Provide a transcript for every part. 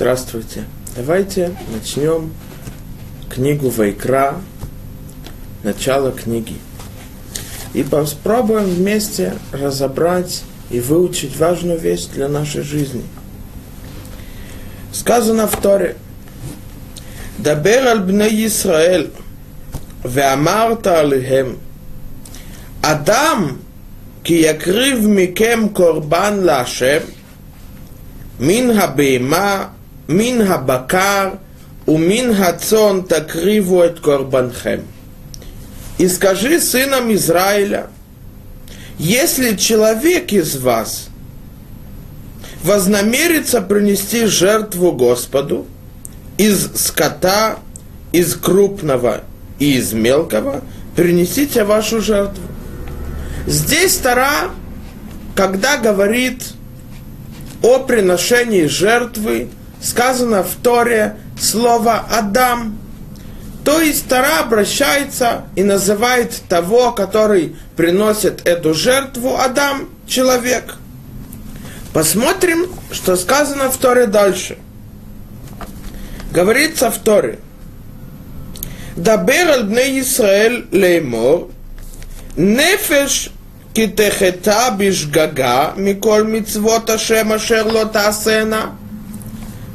Здравствуйте. Давайте начнем книгу Вайкра, начало книги. И попробуем вместе разобрать и выучить важную вещь для нашей жизни. Сказано в Торе, דבר על בני ישראל ואמרת עליהם, אדם כי יקריב מכם קורבן להשם, מן הבהמה, мин хабакар, умин хацон такривует корбанхем. И скажи сынам Израиля, если человек из вас вознамерится принести жертву Господу из скота, из крупного и из мелкого, принесите вашу жертву. Здесь Тара, когда говорит о приношении жертвы, сказано в Торе слово «Адам». То есть Тора обращается и называет того, который приносит эту жертву, Адам, человек. Посмотрим, что сказано в Торе дальше. Говорится в Торе. Дабер аль бне Исраэль леймор, нефеш китехета бишгага, миколь мицвот ашем ашер лотасена –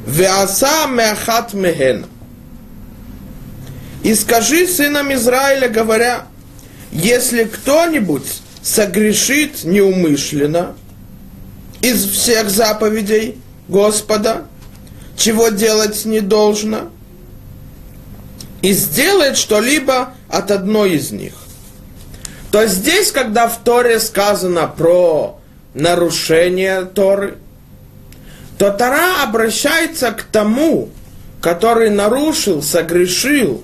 Веаса мехат мехен. И скажи сынам Израиля, говоря, если кто-нибудь согрешит неумышленно из всех заповедей Господа, чего делать не должно, и сделает что-либо от одной из них. То здесь, когда в Торе сказано про нарушение Торы – то Тора обращается к тому, который нарушил, согрешил.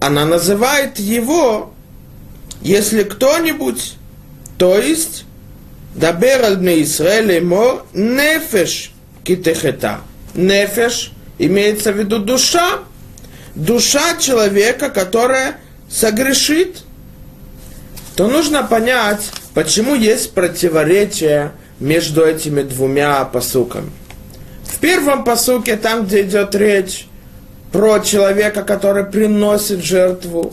Она называет его, если кто-нибудь, то есть, Дабер аль Израиль мо нефеш китехета. Нефеш имеется в виду душа, душа человека, которая согрешит – то нужно понять, почему есть противоречие между этими двумя посуками. Первом посуке, там, где идет речь про человека, который приносит жертву,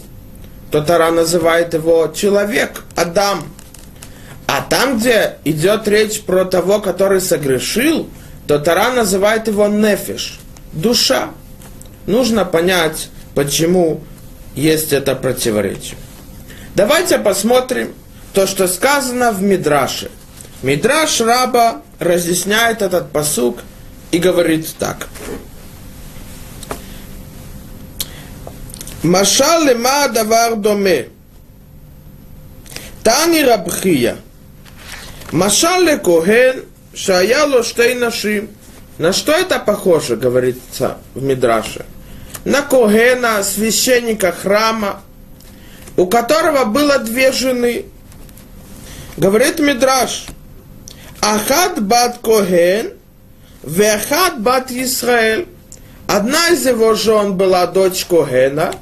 то Тара называет его человек, Адам. А там, где идет речь про того, который согрешил, то Тара называет его нефиш, душа. Нужно понять, почему есть это противоречие. Давайте посмотрим то, что сказано в Мидраше. Мидраш Раба разъясняет этот посук и говорит так. Машал лема давар доме. Тани рабхия. Машал ле коген шая лоштей нашим. На что это похоже, говорится в Мидраше? На Когена, священника храма, у которого было две жены. Говорит Мидраш, Ахат бат Коген, Вехат бат Исраэль. Одна из его жен была дочь Когена,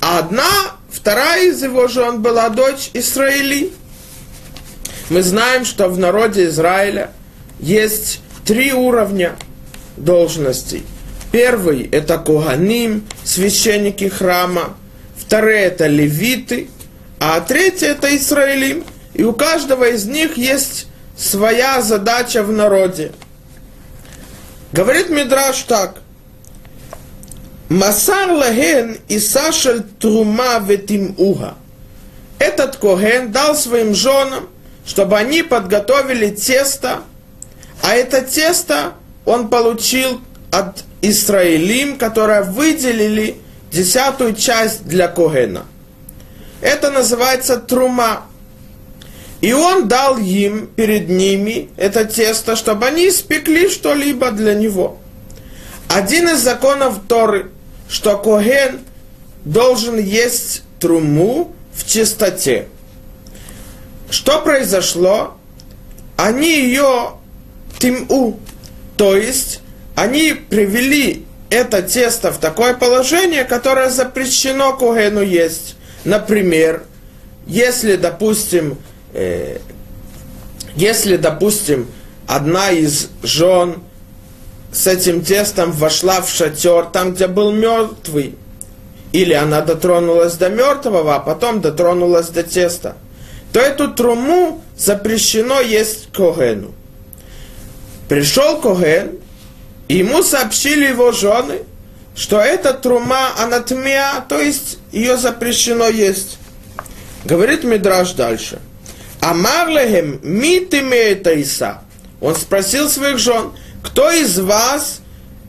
а одна, вторая из его жен была дочь Израили. Мы знаем, что в народе Израиля есть три уровня должностей. Первый – это Коганим, священники храма – вторые это левиты, а третье это Израилим. И у каждого из них есть своя задача в народе. Говорит Мидраш так. Масар лаген и сашель трума ветим уха. Этот Коген дал своим женам, чтобы они подготовили тесто, а это тесто он получил от Израилим, которое выделили десятую часть для Когена. Это называется трума. И он дал им перед ними это тесто, чтобы они испекли что-либо для него. Один из законов Торы, что Коген должен есть труму в чистоте. Что произошло? Они ее тиму, то есть они привели это тесто в такое положение, которое запрещено Когену есть. Например, если, допустим, э, если, допустим, одна из жен с этим тестом вошла в шатер, там, где был мертвый, или она дотронулась до мертвого, а потом дотронулась до теста, то эту труму запрещено есть Когену. Пришел Коген, и ему сообщили его жены, что эта трума анатомия, то есть ее запрещено есть. Говорит Мидраш дальше. Амар лехем мит имеет Иса. Он спросил своих жен, кто из вас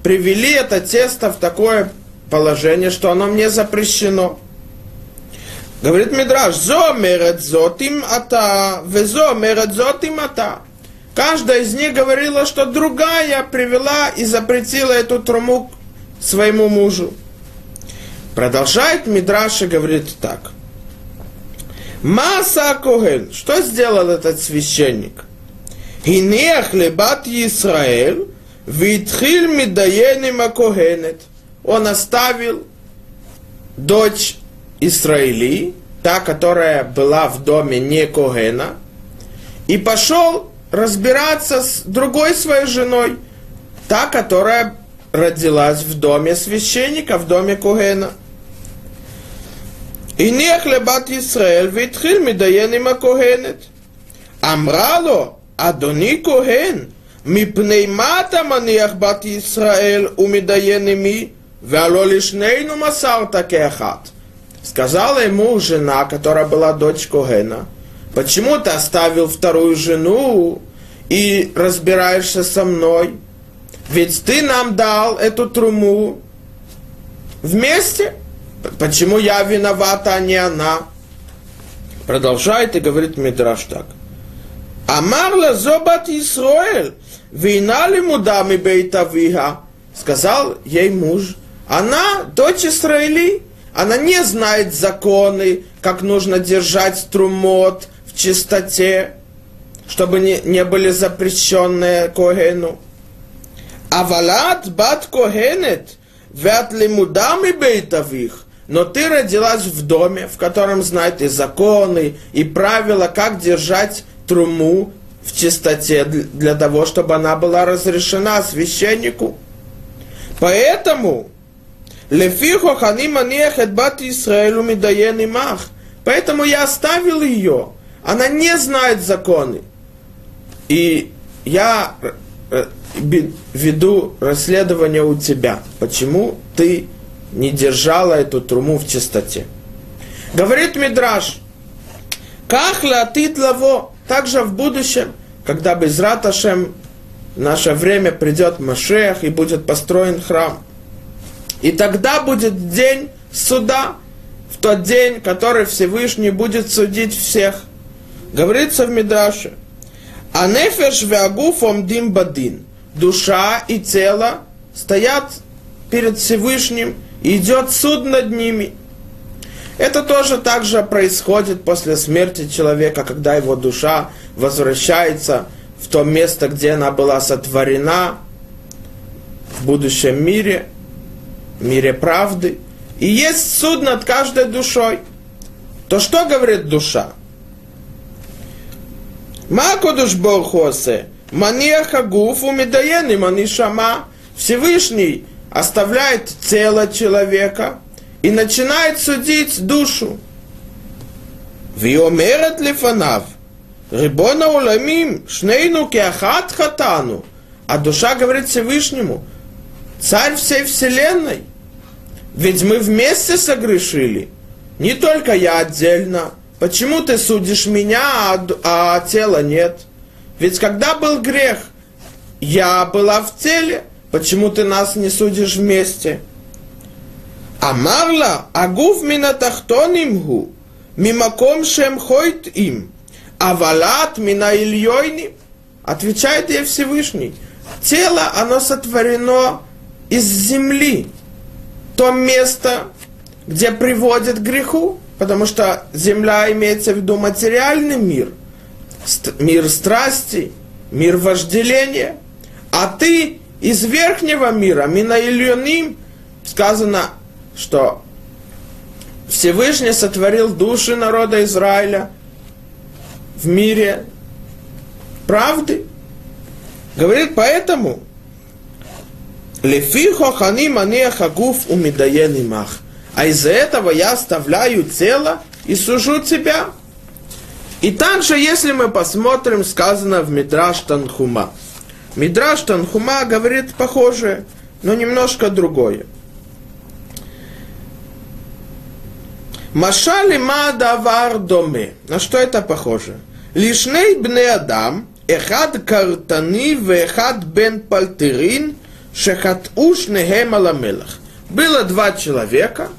привели это тесто в такое положение, что оно мне запрещено? Говорит Мидраш, зо зотим ата, везо зотим ата. Каждая из них говорила, что другая привела и запретила эту труму своему мужу. Продолжает Мидраш и говорит так. Маса Коген, что сделал этот священник? Хинех лебат Исраэль, витхиль медаеним Акогенет. Он оставил дочь Израили, та, которая была в доме не Когена, и пошел разбираться с другой своей женой, та, которая родилась в доме священника, в доме Когена. И не хлебат Исраэль, והתחיל מדיין עם הכהנת. אמרה לו, אדוני כהן, מפני מה אתה מניח בת ישראל ומדיין עמי, והלא לשנינו מסרת כאחת? Сказала ему жена, которая была дочь Когена, почему ты оставил вторую жену и разбираешься со мной? Ведь ты нам дал эту труму вместе. Почему я виновата, а не она? Продолжает и говорит Мидраш так. Амарла зобат Исраэль, вина ли мудами бейтавиха, сказал ей муж, она дочь Израили, она не знает законы, как нужно держать трумот в чистоте, чтобы не, не были запрещенные Когену. Авалат бат Когенет, вят лимудами бейтавих, но ты родилась в доме, в котором знают и законы, и правила, как держать труму в чистоте для того, чтобы она была разрешена священнику. Поэтому Лефихо ханима нехет бат Исраэлю медаен имах. Поэтому я оставил ее. Она не знает законы. И я э, веду расследование у тебя. Почему ты не держала эту труму в чистоте? Говорит Мидраш, как латит лаво, также в будущем, когда без Раташем наше время придет Машех и будет построен храм – и тогда будет день суда, в тот день, который Всевышний будет судить всех. Говорится в Мидраше. А нефеш веагуфом дим бадин. Душа и тело стоят перед Всевышним, идет суд над ними. Это тоже также происходит после смерти человека, когда его душа возвращается в то место, где она была сотворена в будущем мире – мире правды, и есть суд над каждой душой, то что говорит душа? Макудуш Бохосе, Маниаха Гуфу Медаен и Манишама. Всевышний оставляет тело человека и начинает судить душу. Виомерет лифанав, Рибона уламим, шнейну кеахат хатану. А душа говорит Всевышнему, царь всей вселенной, ведь мы вместе согрешили. Не только я отдельно. Почему ты судишь меня, а, а тела нет? Ведь когда был грех, я была в теле. Почему ты нас не судишь вместе? Амарла, агуф мина тахтонимгу, мимаком шем хойт им, авалат мина ильёйни. Отвечает ей Всевышний. Тело, оно сотворено из земли то место, где приводит к греху, потому что земля имеется в виду материальный мир, мир страсти, мир вожделения, а ты из верхнего мира, Минаильоним, сказано, что Всевышний сотворил души народа Израиля в мире правды. Говорит, поэтому Лефихо хани манех агуф умидаен имах. А из-за этого я оставляю тело и сужу тебя. И также, если мы посмотрим, сказано в Мидраш Танхума. Мидраш Танхума говорит похожее, но немножко другое. Машали ма давар доме. На что это похоже? Лишней бне адам, эхад картани вехад бен пальтерин, шехат уш нехем аламелах. Было два человека,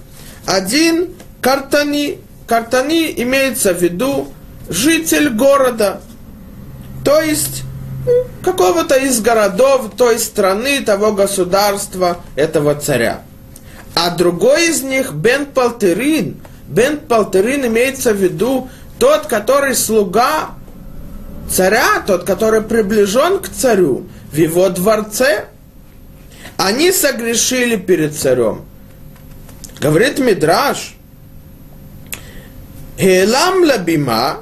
один картани, картани имеется в виду житель города, то есть какого-то из городов той страны, того государства, этого царя. А другой из них Бен Палтерин. Бен Палтерин имеется в виду тот, который слуга царя, тот, который приближен к царю в его дворце. Они согрешили перед царем. Говорит Мидраш, Хелам лабима,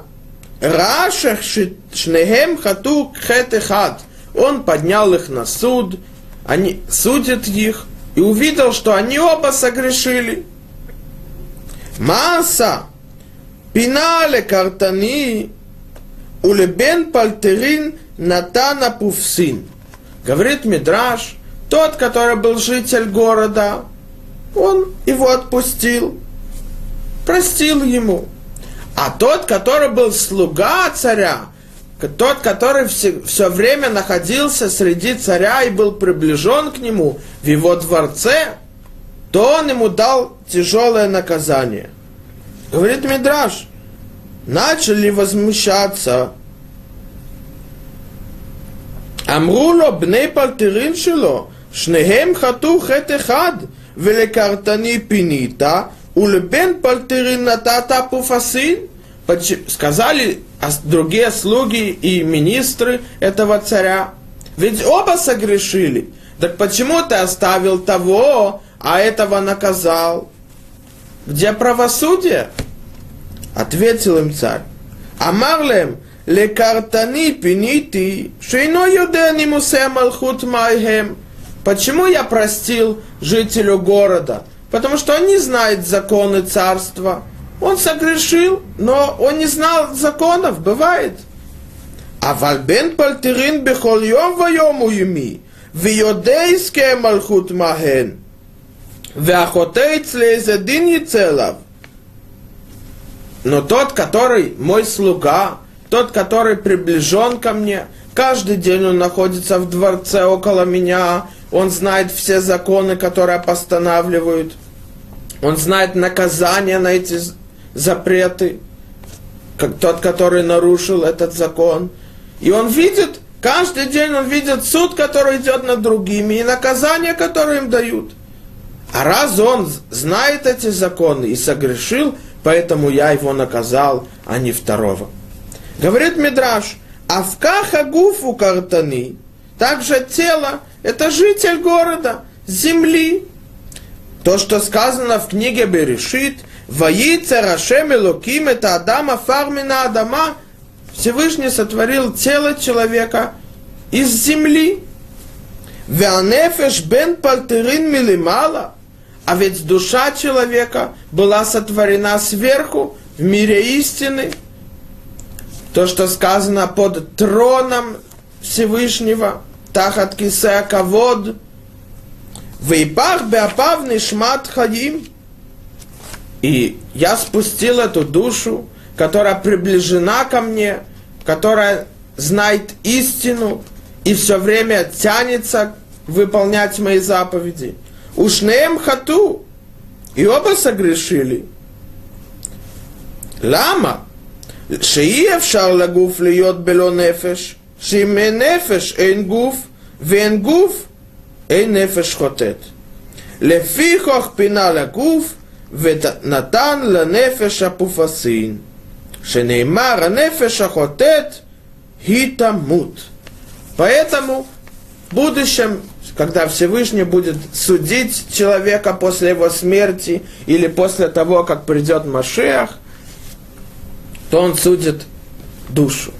Рашах шнехем хату хет хат. Он поднял их на суд, они судят их, и увидел, что они оба согрешили. Маса, пинале картани, улебен пальтерин натана пуфсин. Говорит Мидраш, тот, который был житель города, он его отпустил, простил ему. А тот, который был слуга царя, тот, который все, все время находился среди царя и был приближен к нему в его дворце, то он ему дал тяжелое наказание. Говорит Мидраш, начали возмущаться. Амруло бней пальтерин шило, шнегем хату хетехад, великартани пинита, улебен пальтерин натата пуфасин. Сказали другие слуги и министры этого царя. Ведь оба согрешили. Так почему ты оставил того, а этого наказал? Где правосудие? Ответил им царь. Амарлем, лекартани пинити, шейно юдени мусе малхут майхем. Почему я простил жителю города? Потому что он не знает законы царства. Он согрешил, но он не знал законов, бывает. А вальбен пальтерин бехольем воем уюми, виодейске малхут маген, веахотейц лезедин ецелав. Но тот, который мой слуга, тот, который приближен ко мне, каждый день он находится в дворце около меня, он знает все законы, которые постанавливают, он знает наказание на эти запреты, как тот, который нарушил этот закон. И он видит, каждый день он видит суд, который идет над другими, и наказание, которое им дают. А раз он знает эти законы и согрешил, поэтому я его наказал, а не второго. Говорит Мидраш, Авка хагуфу картани, также тело, это житель города, земли. То, что сказано в книге Берешит, Воится Рашем Элоким, это Адама Фармина Адама, Всевышний сотворил тело человека из земли. Веанефеш бен пальтерин милимала, а ведь душа человека была сотворена сверху, в мире истины. То, что сказано под троном Всевышнего, тахат кисея кавод, Вейпах беапав нишмат хадим. И я спустил эту душу, которая приближена ко мне, которая знает истину и все время тянется выполнять мои заповеди. Ушнеем хату. И оба согрешили. Лама. שאי אפשר לגוף להיות בלא נפש, שאם אין נפש אין גוף, ואין גוף אין נפש חוטאת. לפיכך פינה לגוף, ונתן לנפש הפופסין, שנאמר הנפש החוטאת היא תמות. Поэтому в будущем, когда Всевышний будет судить человека после его смерти или после того, как придет Машех, то он судит душу.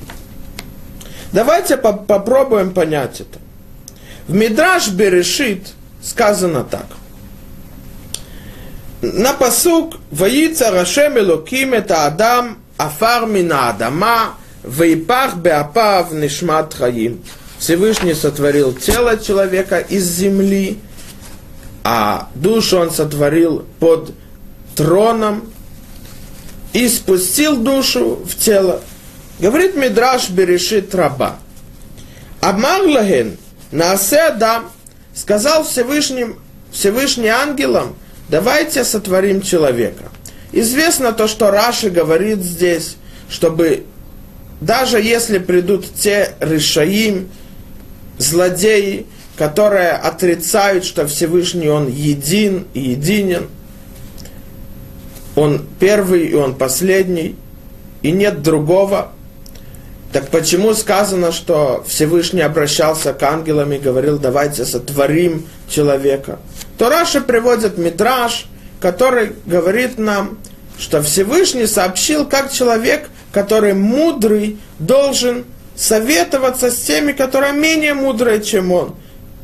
Давайте по попробуем понять это. В Мидраш Берешит сказано так. На посук «Воица Рашем Элоким это Адам Афар Мина Адама Вейпах Беапав Нишмат Хаим». Всевышний сотворил тело человека из земли, а душу он сотворил под троном и спустил душу в тело. Говорит Мидраш Берешит Раба. Амар лаген, наасе Адам, сказал Всевышним, Всевышний ангелам, давайте сотворим человека. Известно то, что Раши говорит здесь, чтобы даже если придут те решаим, злодеи, которые отрицают, что Всевышний Он един и единен, Он первый и Он последний, и нет другого, так почему сказано, что Всевышний обращался к ангелам и говорил, давайте сотворим человека? То Раша приводит Мидраш, который говорит нам, что Всевышний сообщил, как человек, который мудрый, должен советоваться с теми, которые менее мудрые, чем он.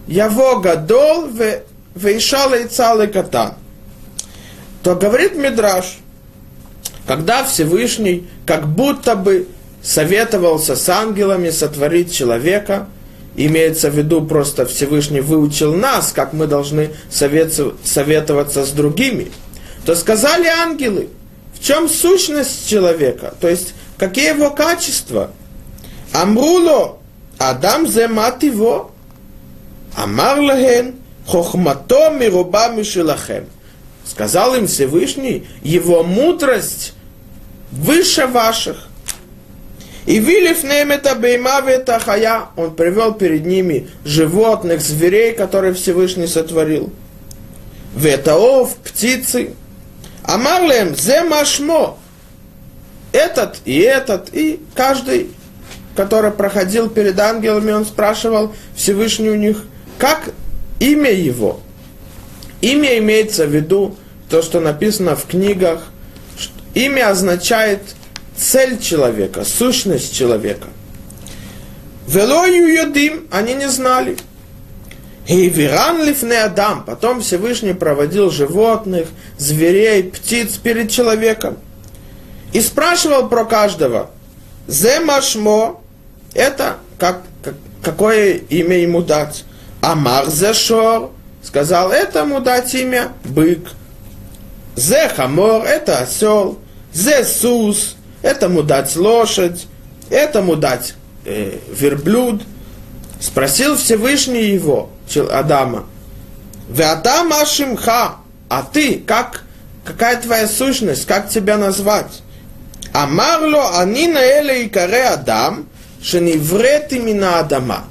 Яво гадол вейшала и цалый катан. То говорит Мидраш, когда Всевышний как будто бы советовался с ангелами сотворить человека, имеется в виду просто Всевышний выучил нас, как мы должны советоваться с другими, то сказали ангелы, в чем сущность человека, то есть какие его качества. Амруло, Адам зе мат его, Амар хохмато мируба мишелахем. Сказал им Всевышний, его мудрость выше ваших. И Вилиф Немета Бейма Хая, он привел перед ними животных, зверей, которые Всевышний сотворил. Ветаов, птицы. Амарлем, зе машмо. Этот и этот, и каждый, который проходил перед ангелами, он спрашивал Всевышний у них, как имя его. Имя имеется в виду то, что написано в книгах. Имя означает цель человека, сущность человека. Велою юдим, они не знали. И виран лифне Адам, потом Всевышний проводил животных, зверей, птиц перед человеком. И спрашивал про каждого. זה מה שמו, это как, как, какое имя ему дать? אמר זה שור, сказал, этому дать имя бык. זה חמור, это осел. Зе сус, этому дать лошадь, этому дать э, верблюд. Спросил Всевышний его, Адама, Адам Ашимха, а ты, как, какая твоя сущность, как тебя назвать? Амарло, они на эле и каре Адам, шениврет имена Адама.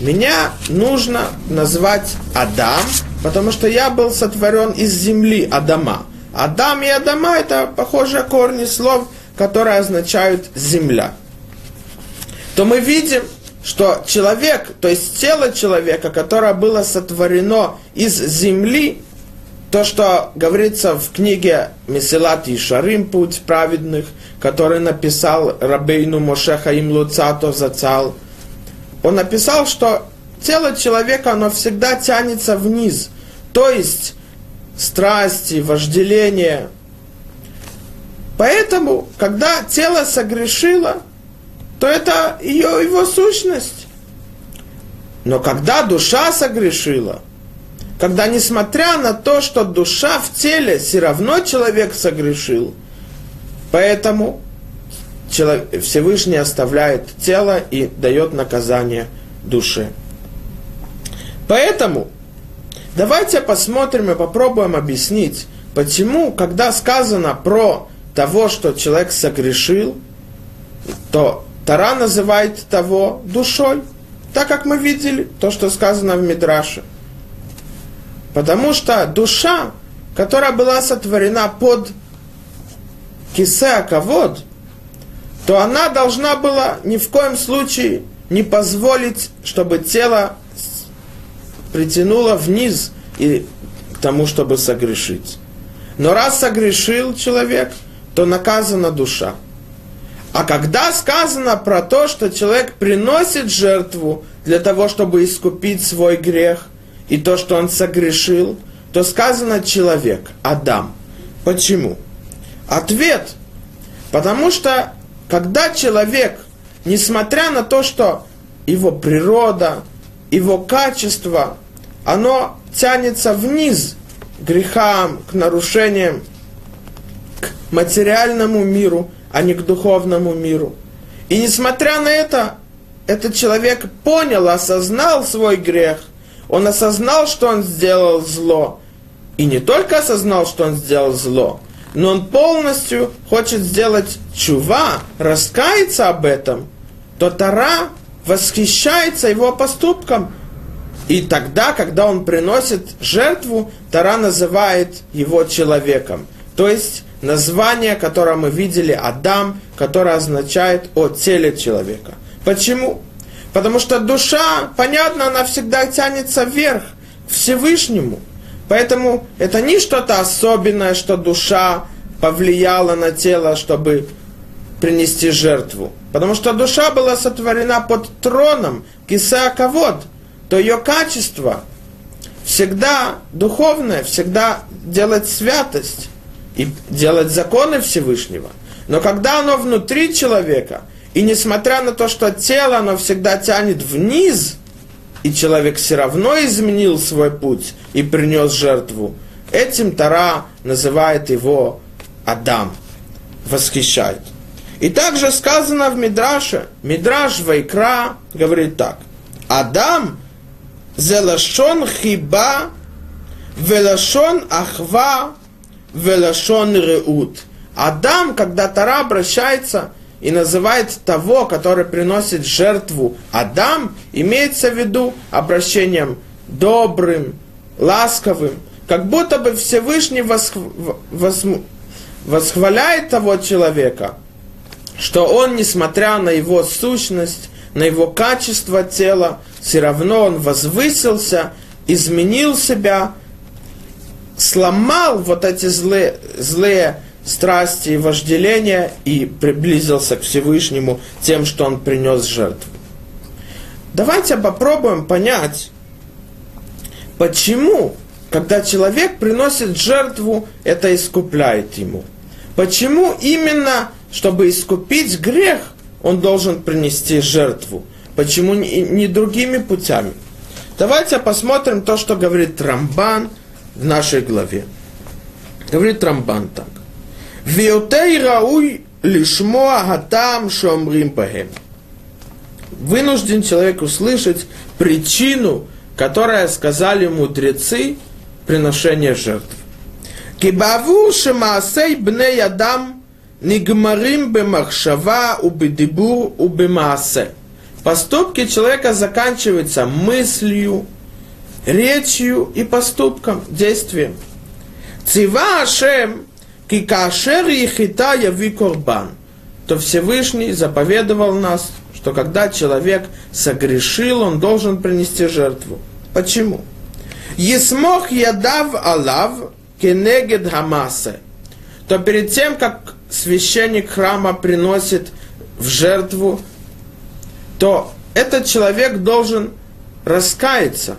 Меня нужно назвать Адам, потому что я был сотворен из земли Адама. Адам и Адама это похожие корни слов – которые означают земля, то мы видим, что человек, то есть тело человека, которое было сотворено из земли, то, что говорится в книге Месилат и Шарим, Путь праведных, который написал Рабейну Мошеха им Луцато Зацал, он написал, что тело человека, оно всегда тянется вниз, то есть страсти, вожделение, Поэтому, когда тело согрешило, то это ее, его сущность. Но когда душа согрешила, когда несмотря на то, что душа в теле, все равно человек согрешил, поэтому Всевышний оставляет тело и дает наказание душе. Поэтому давайте посмотрим и попробуем объяснить, почему, когда сказано про того, что человек согрешил, то Тара называет того душой, так как мы видели то, что сказано в Мидраше. Потому что душа, которая была сотворена под кисе ковод, то она должна была ни в коем случае не позволить, чтобы тело притянуло вниз и к тому, чтобы согрешить. Но раз согрешил человек – то наказана душа. А когда сказано про то, что человек приносит жертву для того, чтобы искупить свой грех, и то, что он согрешил, то сказано человек, Адам. Почему? Ответ. Потому что, когда человек, несмотря на то, что его природа, его качество, оно тянется вниз к грехам, к нарушениям, материальному миру, а не к духовному миру. И несмотря на это, этот человек понял, осознал свой грех, он осознал, что он сделал зло. И не только осознал, что он сделал зло, но он полностью хочет сделать чува, раскаяться об этом, то Тара восхищается его поступком. И тогда, когда он приносит жертву, Тара называет его человеком. То есть название, которое мы видели, Адам, которое означает о теле человека. Почему? Потому что душа, понятно, она всегда тянется вверх, к Всевышнему. Поэтому это не что-то особенное, что душа повлияла на тело, чтобы принести жертву. Потому что душа была сотворена под троном кисаковод, то ее качество всегда духовное, всегда делать святость и делать законы Всевышнего. Но когда оно внутри человека, и несмотря на то, что тело, оно всегда тянет вниз, и человек все равно изменил свой путь и принес жертву, этим Тара называет его Адам, восхищает. И также сказано в Мидраше, Мидраш Вайкра говорит так, Адам зелашон хиба, велашон ахва, велашон реут. Адам, когда Тара обращается и называет того, который приносит жертву Адам, имеется в виду обращением добрым, ласковым, как будто бы Всевышний восх... вос... восхваляет того человека, что он, несмотря на его сущность, на его качество тела, все равно он возвысился, изменил себя, сломал вот эти злые, злые страсти и вожделения и приблизился к Всевышнему тем, что он принес жертву. Давайте попробуем понять, почему, когда человек приносит жертву, это искупляет ему. Почему именно, чтобы искупить грех, он должен принести жертву? Почему не, другими путями? Давайте посмотрим то, что говорит Рамбан в нашей главе. Говорит Рамбан так. Виотей рауй лишмоа хатам шомрим пахем. Вынужден человек услышать причину, которая сказали мудрецы приношения жертв. Кибаву шемаасей бней адам нигмарим бемахшава убедибур убемаасе. Поступки человека заканчиваются мыслью, речью и поступком, действием. Цива Ашем Кикашер ехита яви корбан, то Всевышний заповедовал нас, что когда человек согрешил, он должен принести жертву. Почему? Есмох ядав алав кенегед хамасе. То перед тем, как священник храма приносит в жертву, то этот человек должен раскаяться.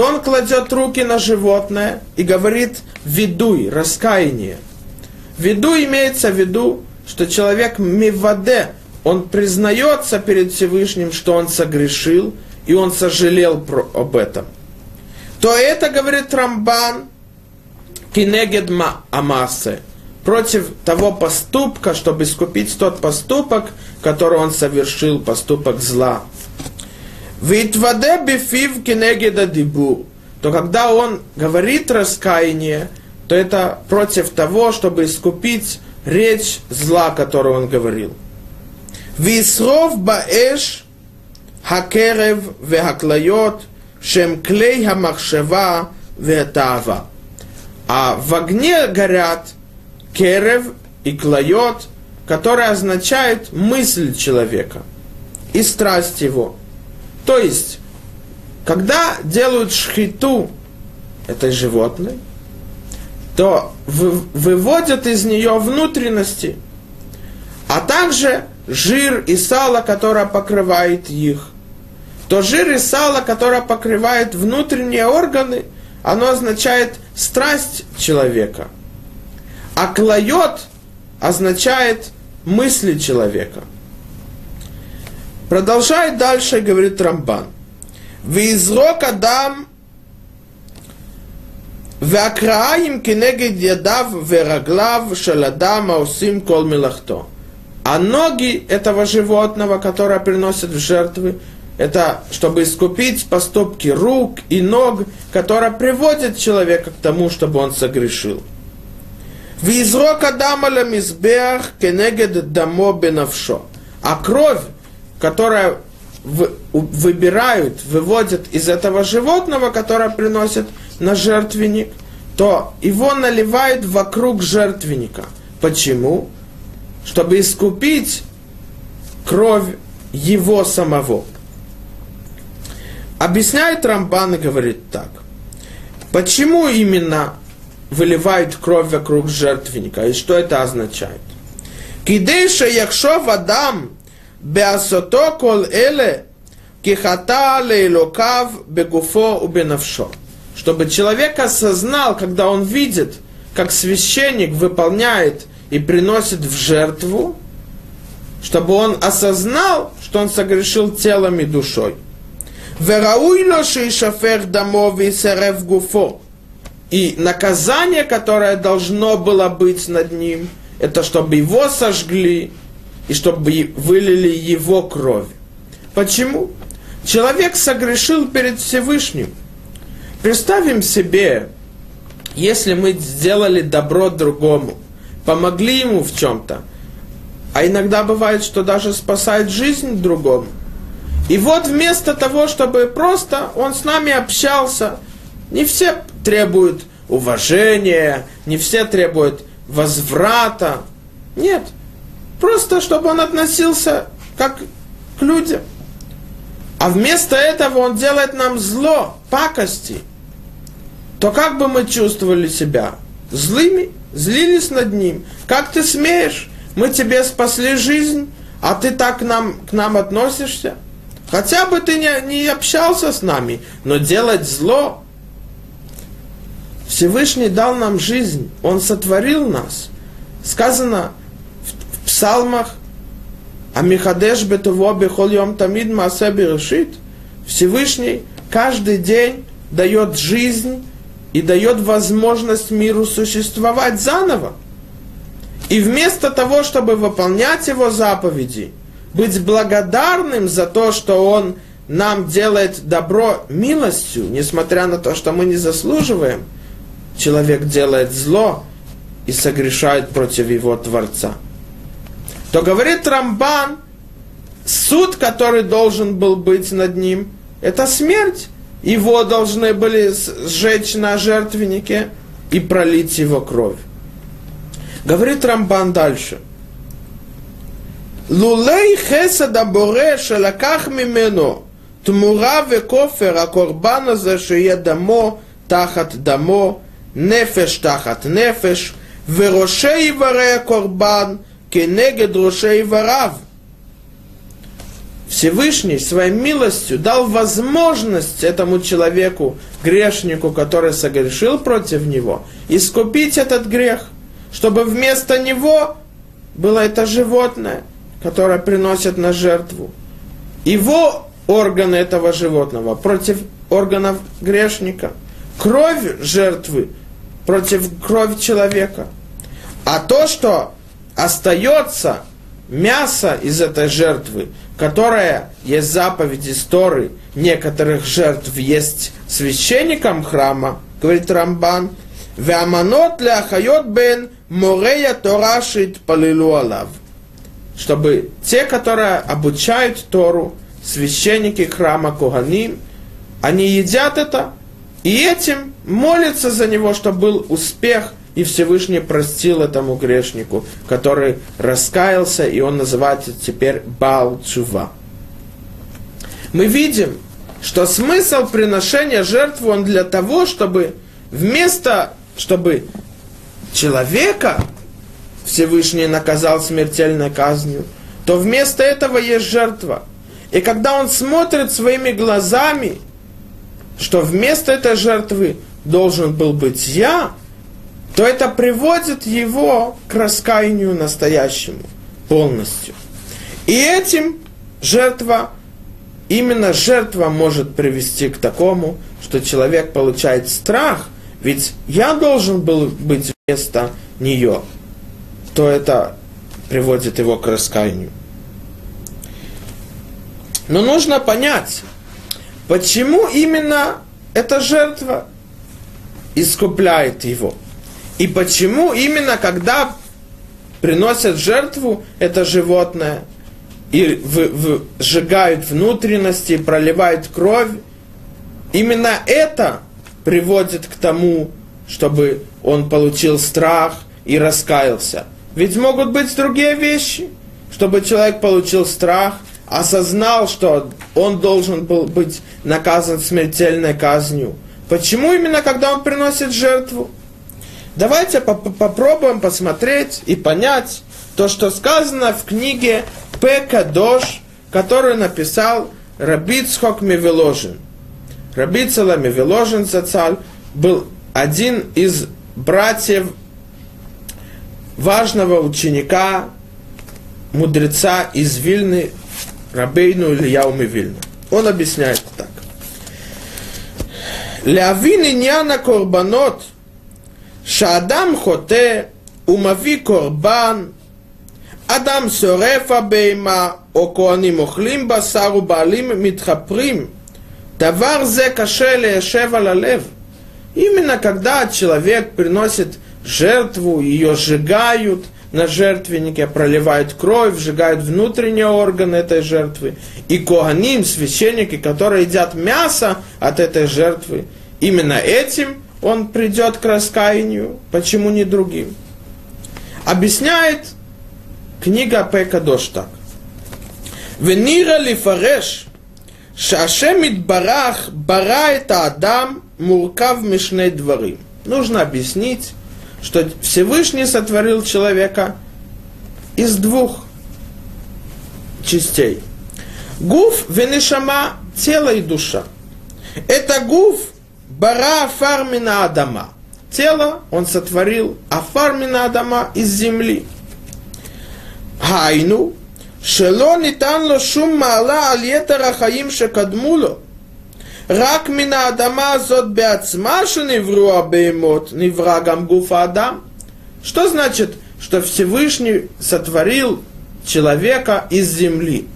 То он кладет руки на животное и говорит «ведуй», раскаяние – в виду имеется в виду, что человек миваде, он признается перед Всевышним, что он согрешил, и он сожалел про, об этом. То это, говорит Рамбан, кинегед амасе, против того поступка, чтобы искупить тот поступок, который он совершил, поступок зла. Витваде бифив кинегеда дибу, то когда он говорит раскаяние, то это против того, чтобы искупить речь зла, которую он говорил. Висров баэш хакерев вехаклайот шем клей хамахшева вехтава. А в огне горят керев и клайот, которые означают мысль человека и страсть его. То есть, когда делают шхиту этой животной, то выводят из нее внутренности, а также жир и сало, которое покрывает их. то жир и сало, которое покрывает внутренние органы, оно означает страсть человека. А клает означает мысли человека. Продолжает дальше, говорит Рамбан. Визрок Адам Вакраим кенегед ядав вераглав шаладама усим кол милахто. А ноги этого животного, которое приносят в жертвы, это чтобы искупить поступки рук и ног, которые приводят человека к тому, чтобы он согрешил. Визрок Адама ламизбех кенегед дамо бенавшо. А кровь, которая выбирают, выводят из этого животного, которое приносит на жертвенник, то его наливают вокруг жертвенника. Почему? Чтобы искупить кровь его самого. Объясняет Рамбан и говорит так. Почему именно выливают кровь вокруг жертвенника и что это означает? Кидейша яхшов адам Беасото кол эле кихата лейлокав бегуфо убенавшо. Чтобы человек осознал, когда он видит, как священник выполняет и приносит в жертву, чтобы он осознал, что он согрешил телом и душой. И наказание, которое должно было быть над ним, это чтобы его сожгли и чтобы вылили его кровь. Почему? Человек согрешил перед Всевышним. Представим себе, если мы сделали добро другому, помогли ему в чем-то, а иногда бывает, что даже спасает жизнь другому. И вот вместо того, чтобы просто он с нами общался, не все требуют уважения, не все требуют возврата. Нет – Просто, чтобы он относился как к людям. А вместо этого он делает нам зло, пакости. То как бы мы чувствовали себя? Злыми? Злились над ним? Как ты смеешь? Мы тебе спасли жизнь, а ты так к нам, к нам относишься? Хотя бы ты не, не общался с нами, но делать зло. Всевышний дал нам жизнь, Он сотворил нас. Сказано, псалмах, а Михадеш Бетово Бехол Йом Тамид Маасе Берешит, Всевышний каждый день дает жизнь и дает возможность миру существовать заново. И вместо того, чтобы выполнять его заповеди, быть благодарным за то, что он нам делает добро милостью, несмотря на то, что мы не заслуживаем, человек делает зло и согрешает против его Творца то говорит Рамбан, суд, который должен был быть над ним, это смерть. Его должны были сжечь на жертвеннике и пролить его кровь. Говорит Рамбан дальше. Лулей хесада боре шалаках мимену тмура векофер акорбана за шие дамо тахат дамо нефеш тахат нефеш верошей варе корбан – кенегед рушей ворав. Всевышний своей милостью дал возможность этому человеку, грешнику, который согрешил против него, искупить этот грех, чтобы вместо него было это животное, которое приносит на жертву. Его органы этого животного против органов грешника. Кровь жертвы против крови человека. А то, что остается мясо из этой жертвы, которая есть заповедь истории некоторых жертв есть священникам храма, говорит Рамбан, Веаманот ляхайот бен морея торашит палилу алав. Чтобы те, которые обучают Тору, священники храма Куганим, они едят это, и этим молятся за него, чтобы был успех и Всевышний простил этому грешнику, который раскаялся, и он называется теперь Бал Чува. Мы видим, что смысл приношения жертвы он для того, чтобы вместо, чтобы человека Всевышний наказал смертельной казнью, то вместо этого есть жертва. И когда он смотрит своими глазами, что вместо этой жертвы должен был быть я, то это приводит его к раскаянию настоящему полностью. И этим жертва, именно жертва может привести к такому, что человек получает страх, ведь я должен был быть вместо нее, то это приводит его к раскаянию. Но нужно понять, почему именно эта жертва искупляет его. И почему именно когда приносят жертву это животное и в, в, сжигают внутренности, проливают кровь, именно это приводит к тому, чтобы он получил страх и раскаялся. Ведь могут быть другие вещи, чтобы человек получил страх – осознал, что он должен был быть наказан смертельной казнью. Почему именно когда он приносит жертву? Давайте попробуем посмотреть и понять то, что сказано в книге Пека Дош, которую написал Рабицхок Мевеложин. Рабицела Мевеложин Зацаль был один из братьев важного ученика, мудреца из Вильны, Рабейну Ильяу Мивильна. Он объясняет так. Лявин и няна корбанот – שאדם חוטא ומביא קורבן, אדם שורף הבהמה או כהנים אוכלים בשר ובעלים מתחפרים, דבר זה קשה ליישב על הלב. Именно когда человек приносит жертву, ее сжигают – на жертвеннике, проливают кровь, сжигают внутренние органы этой жертвы. И коганим, священники, которые едят мясо от этой жертвы, именно этим он придет к раскаянию, почему не другим? Объясняет книга Пека Дош так. Венира лифареш, шашемит барах, бара это Адам, муркав мишней дворы. Нужно объяснить, что Всевышний сотворил человека из двух частей. Гуф венешама, тело и душа. Это гуф – Бара Афармина Адама. Тело он сотворил а Афармина Адама из земли. Хайну, Шело нитанло шум мала альетара хаим шекадмуло. Рак мина адама зот беацма невруа абеймот, неврагам гуфа адам. Что значит, что Всевышний сотворил человека из земли?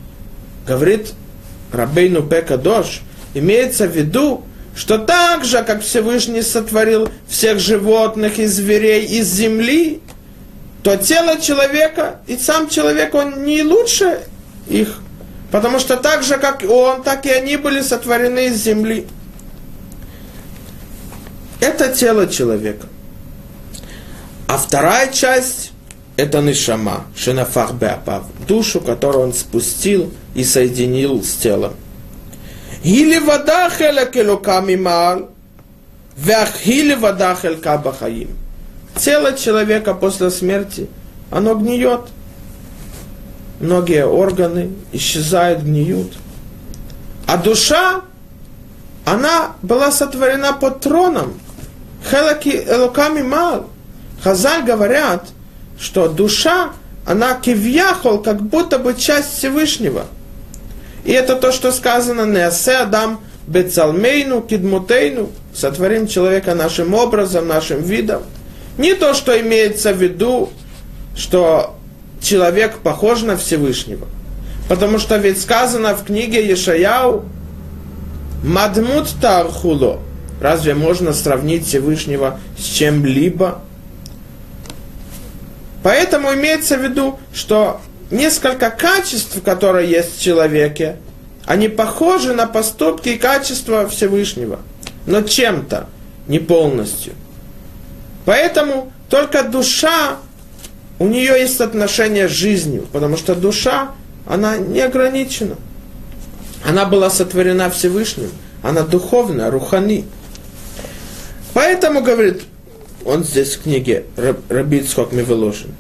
Говорит Рабейну Пекадош, имеется в виду, что так же, как Всевышний сотворил всех животных и зверей из земли, то тело человека и сам человек, он не лучше их. Потому что так же, как он, так и они были сотворены из земли. Это тело человека. А вторая часть – это нишама, шенафах беапав, душу, которую он спустил и соединил с телом. Или вода хеля келуками мал, вяхили вода хелька бахаим. Тело человека после смерти, оно гниет – многие органы исчезают, гниют. А душа, она была сотворена под троном. Хелаки элоками мал. Хазаль говорят, что душа, она кивьяхол, как будто бы часть Всевышнего. И это то, что сказано «Неасе Адам бецалмейну кидмутейну» сотворим человека нашим образом, нашим видом. Не то, что имеется в виду, что человек похож на Всевышнего. Потому что ведь сказано в книге Ешаяу «Мадмут тархуло». Разве можно сравнить Всевышнего с чем-либо? Поэтому имеется в виду, что несколько качеств, которые есть в человеке, они похожи на поступки и качества Всевышнего, но чем-то, не полностью. Поэтому только душа у нее есть отношение с жизнью, потому что душа, она не ограничена. Она была сотворена Всевышним, она духовная, рухани. Поэтому, говорит, он здесь в книге Рабит Схок Мивеложин.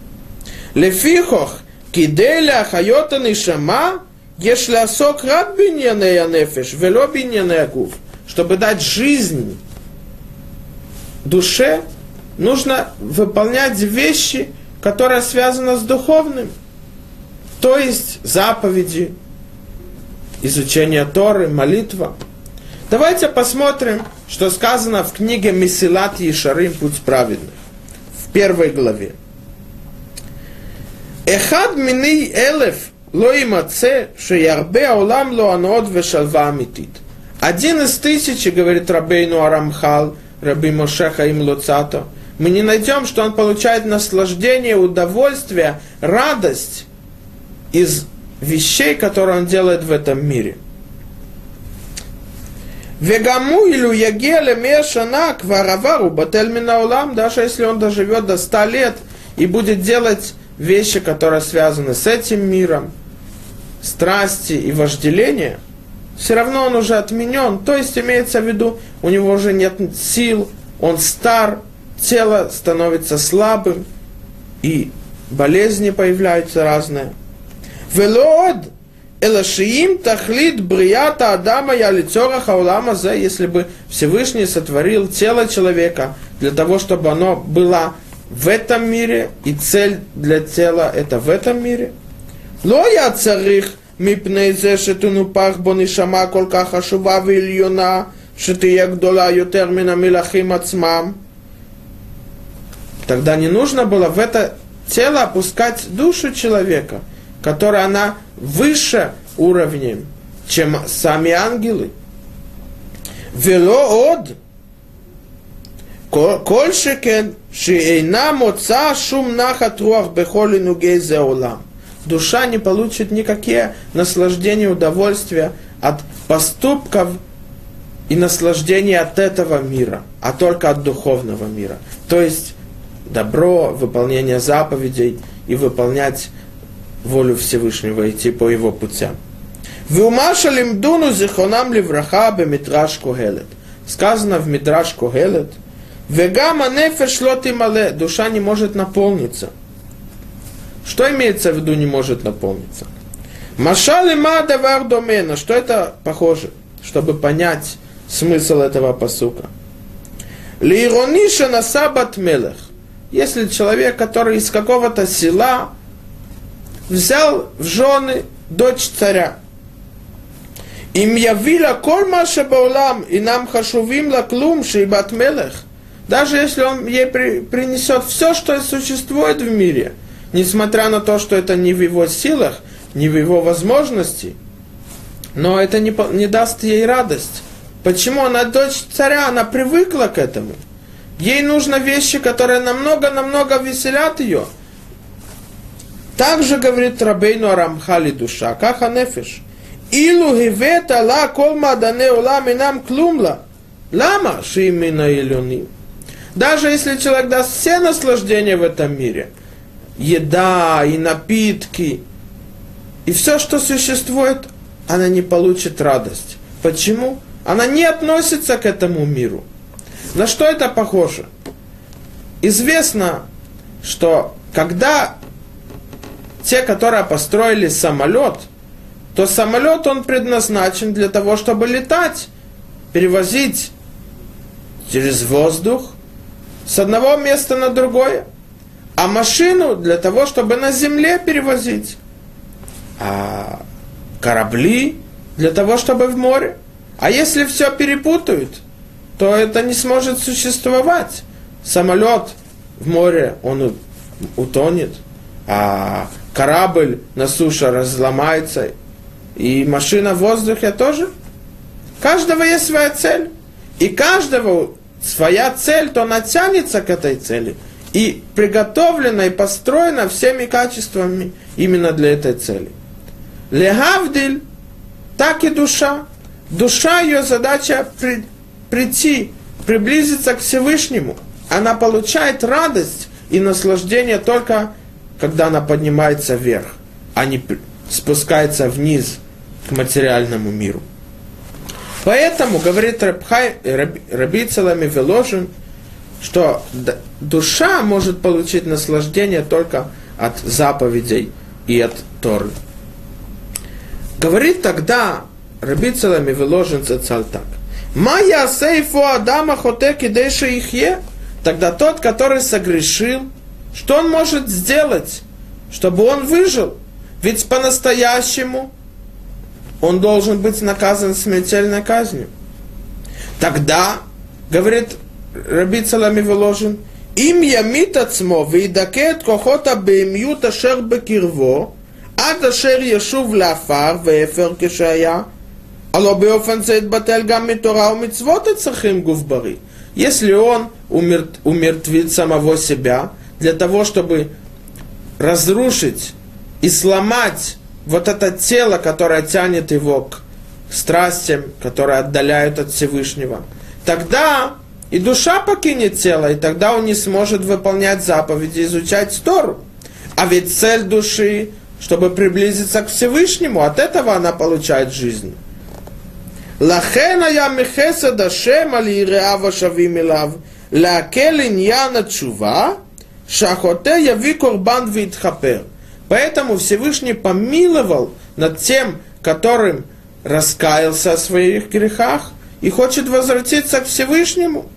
Лефихох киделя хайота нишама если осок рад биньяне нефеш, вело биньяне гуф, чтобы дать жизнь душе, нужно выполнять вещи, которые связаны с духовным. То есть заповеди, изучение Торы, молитва. Давайте посмотрим, что сказано в книге Месилат Ешарим «Путь праведных» в первой главе. Эхад мини элев ло имаце, шеярбе аулам ло анод вешалва амитит. Один из тысячи, говорит Рабейну Арамхал, Раби Мошеха им Луцато, мы не найдем, что он получает наслаждение, удовольствие, радость из вещей, которые он делает в этом мире. Вегаму илю ягеле мешана кваравару батель даже если он доживет до ста лет и будет делать вещи, которые связаны с этим миром, страсти и вожделения, все равно он уже отменен. То есть имеется в виду, у него уже нет сил, он стар, тело становится слабым, и болезни появляются разные. Велод, элашиим тахлит брията Адама я лицора хаулама за, если бы Всевышний сотворил тело человека для того, чтобы оно было в этом мире, и цель для тела – это в этом мире. Но я царих мипней зе шетуну пах бони шама колка хашува вильюна, шетия гдола ютер мина милахим ацмам. Тогда не нужно было в это тело опускать душу человека, которая она выше уровнем, чем сами ангелы. Вело од – כל שכן שאינה מוצאה שום נחת רוח בכל עינוגי זה עולם. Душа не получит никакие наслаждения, удовольствия от поступков и наслаждения от этого мира, а только от духовного мира. То есть добро, выполнение заповедей и выполнять волю Всевышнего, идти по его путям. Вумаша лимдуну зихонам ливраха бемитраш когелет. Сказано в Мидраш Когелет, Вегама нефеш мале, душа не может наполниться. Что имеется в виду не может наполниться? Машал ма давар домена. Что это похоже? Чтобы понять смысл этого посука. Лирониша на сабат мелех. Если человек, который из какого-то села взял в жены дочь царя, им явила кол маша баулам, и нам хашувим лаклум шейбат мелех. Даже если он ей при, принесет все, что существует в мире, несмотря на то, что это не в его силах, не в его возможности, но это не, не даст ей радость. Почему? Она дочь царя, она привыкла к этому. Ей нужны вещи, которые намного-намного веселят ее. Также говорит Рабейну Арамхали душа, как анефиш. Илу гивета ла кол мадане улам нам клумла. Лама шимина илюним. Даже если человек даст все наслаждения в этом мире, еда и напитки, и все, что существует, она не получит радость. Почему? Она не относится к этому миру. На что это похоже? Известно, что когда те, которые построили самолет, то самолет он предназначен для того, чтобы летать, перевозить через воздух с одного места на другое, а машину для того, чтобы на земле перевозить, а корабли для того, чтобы в море. А если все перепутают, то это не сможет существовать. Самолет в море, он утонет, а корабль на суше разломается, и машина в воздухе тоже. Каждого есть своя цель. И каждого своя цель, то она тянется к этой цели. И приготовлена и построена всеми качествами именно для этой цели. Легавдиль, так и душа. Душа, ее задача при, прийти, приблизиться к Всевышнему. Она получает радость и наслаждение только, когда она поднимается вверх, а не спускается вниз к материальному миру. Поэтому, говорит Рабхай, Целами Веложин, что душа может получить наслаждение только от заповедей и от Торы. Говорит тогда Раби Целами выложен цаль так. Майя сейфу Адама хотеки деши ихе. Тогда тот, который согрешил, что он может сделать, чтобы он выжил? Ведь по-настоящему он должен быть наказан смертельной казнью. Тогда, говорит Раби Цалами Воложин, им ямит עצמו וידכא את כוחות הבהמיות אשר בקרבו, עד אשר ישוב לעפר ואפר כשהיה, הלא באופן זה יתבטל גם מתורה ומצוות הצריכים גוף בריא. Если он умерт, умертвит самого себя для того, чтобы разрушить и сломать вот это тело, которое тянет его к страстям, которые отдаляют от Всевышнего, тогда и душа покинет тело, и тогда он не сможет выполнять заповеди, изучать Тору. А ведь цель души, чтобы приблизиться к Всевышнему, от этого она получает жизнь. Лахена я михеса дашем али реава шавим илав, лакелин яна чува, шахоте яви корбан витхапер. Поэтому Всевышний помиловал над тем, которым раскаялся о своих грехах и хочет возвратиться к Всевышнему,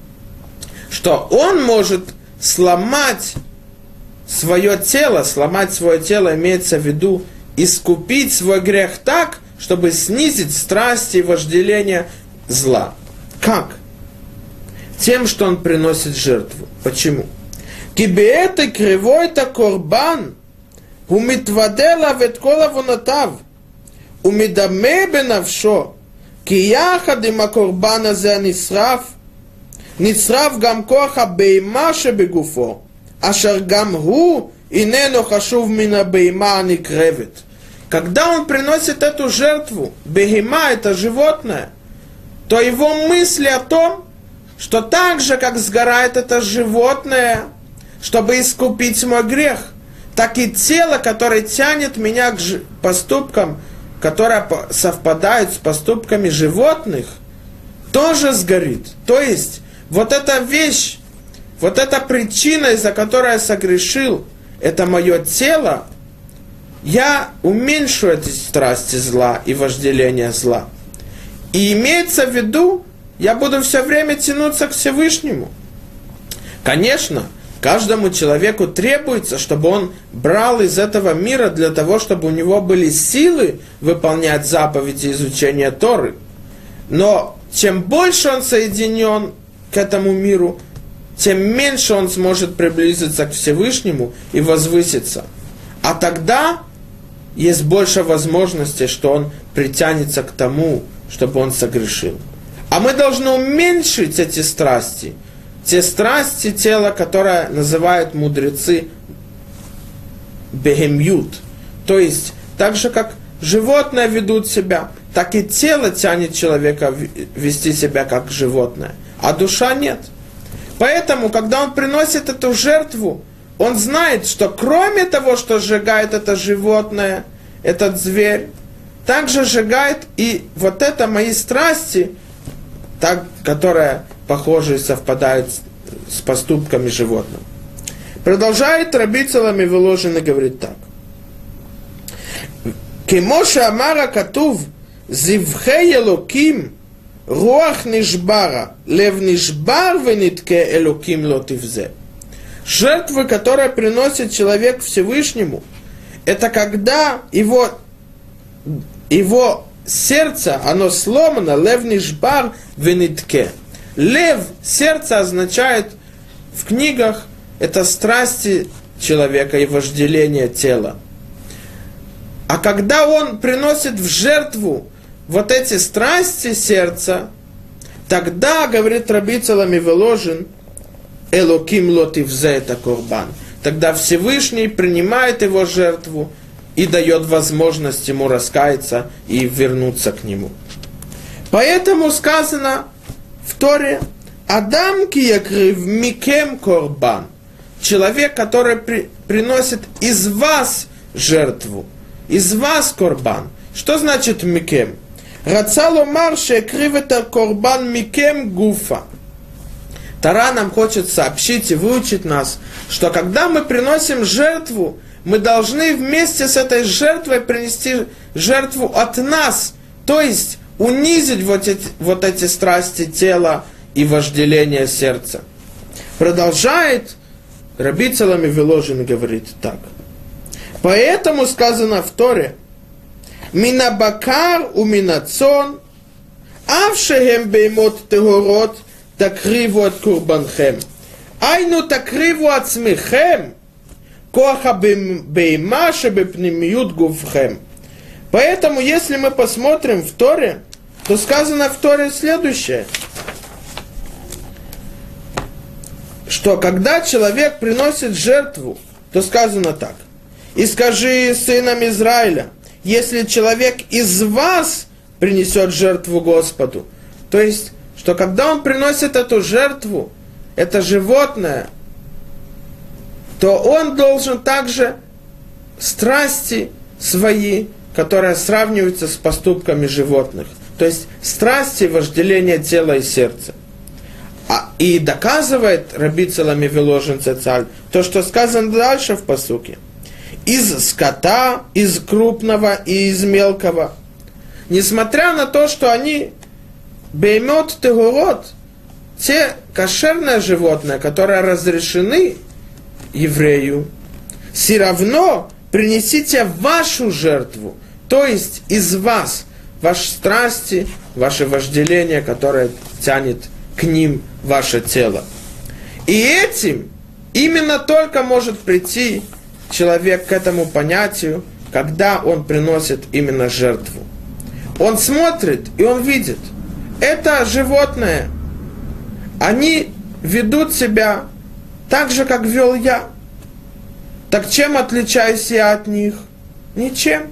что он может сломать свое тело, сломать свое тело имеется в виду искупить свой грех так, чтобы снизить страсти и вожделение зла. Как? Тем, что он приносит жертву. Почему? Кибеэты кривой-то корбан – הוא מתוודה עליו את כל עוונותיו, ומדמה בנפשו, כי יחד עם הקורבן הזה הנשרף, נשרף גם כוח הבהמה שבגופו, אשר גם הוא איננו חשוב מן הבהמה הנקרבת. Когда он приносит эту жертву, бегема это животное, то его мысли о том, что так же, как сгорает это животное, чтобы искупить мой грех – так и тело, которое тянет меня к поступкам, которые совпадают с поступками животных, тоже сгорит. То есть, вот эта вещь, вот эта причина, из-за которой я согрешил, это мое тело, я уменьшу эти страсти зла и вожделения зла. И имеется в виду, я буду все время тянуться к Всевышнему. Конечно, Каждому человеку требуется, чтобы он брал из этого мира для того, чтобы у него были силы выполнять заповеди изучения Торы. Но чем больше он соединен к этому миру, тем меньше он сможет приблизиться к Всевышнему и возвыситься. А тогда есть больше возможностей, что он притянется к тому, чтобы он согрешил. А мы должны уменьшить эти страсти – те страсти тела, которые называют мудрецы бегемют. То есть, так же, как животное ведут себя, так и тело тянет человека вести себя как животное, а душа нет. Поэтому, когда он приносит эту жертву, он знает, что кроме того, что сжигает это животное, этот зверь, также сжигает и вот это мои страсти, так, которая похожие совпадают с поступками животных. Продолжает Рабицалами выложено говорит так. Кемоша Амара Катув Зивхе Елоким Руах Нишбара Лев Нишбар Венитке Элоким Лотивзе. Жертвы, которые приносит человек Всевышнему, это когда его, его сердце, оно сломано, лев нишбар венитке. Лев, сердце означает в книгах, это страсти человека и вожделение тела. А когда он приносит в жертву вот эти страсти сердца, тогда, говорит Раби Целами Веложин, Элоким лотивзе это корбан. Тогда Всевышний принимает его жертву и дает возможность ему раскаяться и вернуться к нему. Поэтому сказано, в Торе Адам киякрив микем корбан. Человек, который при, приносит из вас жертву, из вас корбан. Что значит микем? Рацало марше кривета корбан микем гуфа. Тара нам хочет сообщить и выучить нас, что когда мы приносим жертву, мы должны вместе с этой жертвой принести жертву от нас, то есть унизить вот эти, вот эти страсти тела и вожделение сердца. Продолжает Раби Цалами Веложин говорит так. Поэтому сказано в Торе, Минабакар у минацон, авшехем беймот тегорот, такриву от курбанхем. Айну такриву от смехем, коха бейма шебепнемиют гувхем. Поэтому, если мы посмотрим в Торе, то сказано в Торе следующее, что когда человек приносит жертву, то сказано так. И скажи сынам Израиля, если человек из вас принесет жертву Господу, то есть, что когда он приносит эту жертву, это животное, то он должен также страсти свои, которые сравниваются с поступками животных. То есть страсти, вожделение тела и сердца. А, и доказывает Раби Целами Веложин Цецаль то, что сказано дальше в посуке. Из скота, из крупного и из мелкого. Несмотря на то, что они беймет тегурот, те кошерные животные, которые разрешены еврею, все равно принесите вашу жертву, то есть из вас, ваши страсти, ваше вожделение, которое тянет к ним ваше тело. И этим именно только может прийти человек к этому понятию, когда он приносит именно жертву. Он смотрит и он видит, это животное, они ведут себя так же, как вел я. Так чем отличаюсь я от них? Ничем.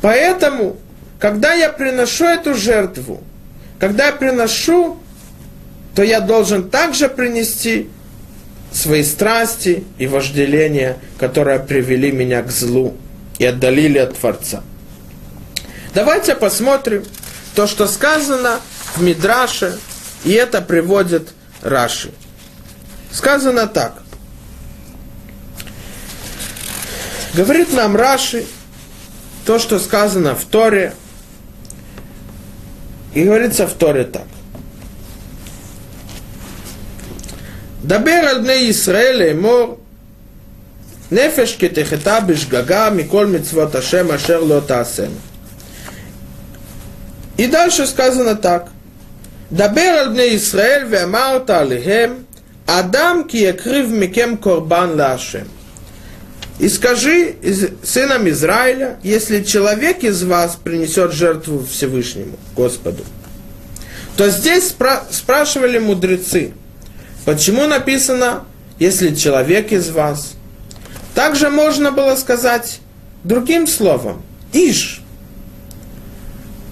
Поэтому, когда я приношу эту жертву, когда я приношу то я должен также принести свои страсти и вожделения, которые привели меня к злу и отдалили от Творца. Давайте посмотрим то, что сказано в Мидраше, и это приводит Раши. Сказано так. Говорит нам Раши то, что сказано в Торе, и говорится в Торе так. Дабер адне Исраэль мор нефеш кетехета бешгага миколь митцвот Ашем ашер лота асен. И дальше сказано так. Дабер адне Исраэль веамарта алихем Адам ки якрив микем корбан лашем. И скажи сынам Израиля, если человек из вас принесет жертву Всевышнему, Господу, то здесь спра- спрашивали мудрецы – Почему написано, если человек из вас? Также можно было сказать другим словом, иш.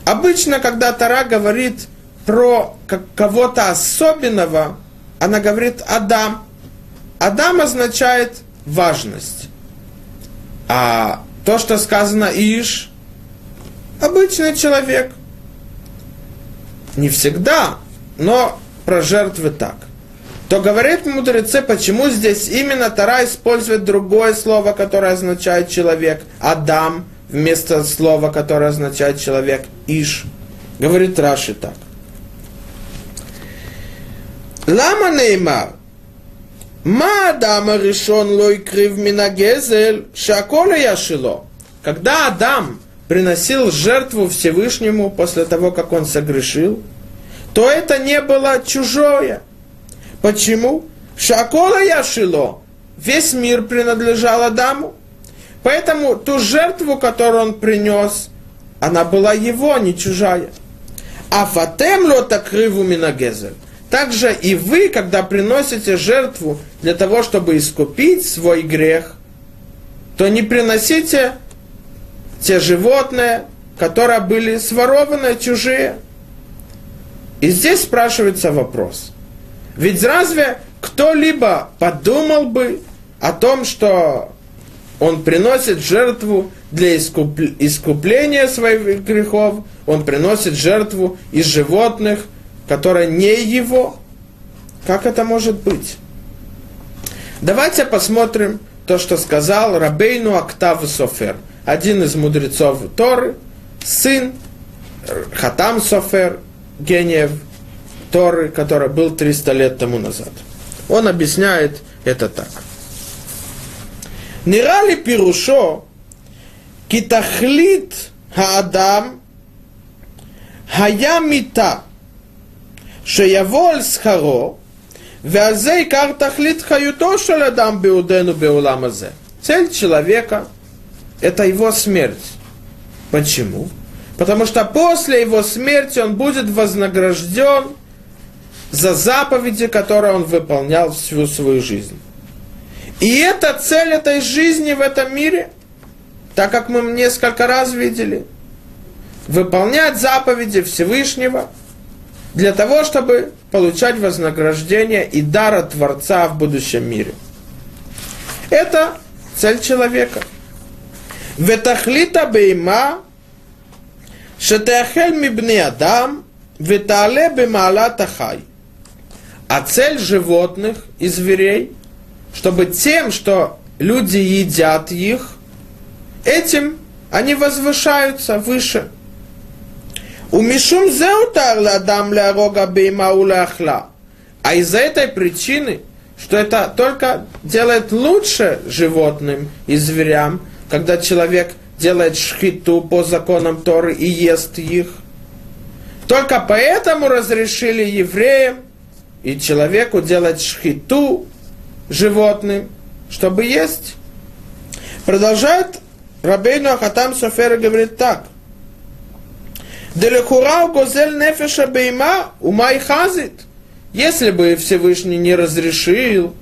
Обычно, когда Тара говорит про кого-то особенного, она говорит Адам. Адам означает важность. А то, что сказано Иш, обычный человек. Не всегда, но про жертвы так то говорит мудрецы, почему здесь именно Тара использует другое слово, которое означает человек, Адам, вместо слова, которое означает человек, Иш. Говорит Раши так. Лама неймар, Мадам Адам решен лой крив минагезель, шакола яшило. Когда Адам приносил жертву Всевышнему после того, как он согрешил, то это не было чужое. Почему? Шакола яшило. Весь мир принадлежал Адаму. Поэтому ту жертву, которую он принес, она была его, а не чужая. А фатем лота криву минагезель. Также и вы, когда приносите жертву для того, чтобы искупить свой грех, то не приносите те животные, которые были сворованы, чужие. И здесь спрашивается вопрос – ведь разве кто-либо подумал бы о том, что он приносит жертву для искупления своих грехов, он приносит жертву из животных, которая не его. Как это может быть? Давайте посмотрим то, что сказал Рабейну Октав Софер, один из мудрецов Торы, сын Хатам Софер, гениев Торы, который был 300 лет тому назад. Он объясняет это так. Нирали пирушо китахлит хаадам хаямита шеяволь схаро, вязе и картахлит хаюто шалядам беудену беуламазе. Цель человека – это его смерть. Почему? Потому что после его смерти он будет вознагражден за заповеди, которые он выполнял всю свою жизнь. И это цель этой жизни в этом мире, так как мы несколько раз видели, выполнять заповеди Всевышнего – для того, чтобы получать вознаграждение и дар от Творца в будущем мире. Это цель человека. Ветахлита бейма, шетехель мибни адам, ветале бемала тахай. А цель животных и зверей, чтобы тем, что люди едят их, этим они возвышаются выше – Умишум зеутар ладам ля рога бейма уляхла. А из-за этой причины, что это только делает лучше животным и зверям, когда человек делает шхиту по законам Торы и ест их. Только поэтому разрешили евреям и человеку делать шхиту животным, чтобы есть. Продолжает Рабейну Ахатам Софер говорит так. Делехура гозель нефеша бейма умай хазит. Если бы Всевышний не разрешил,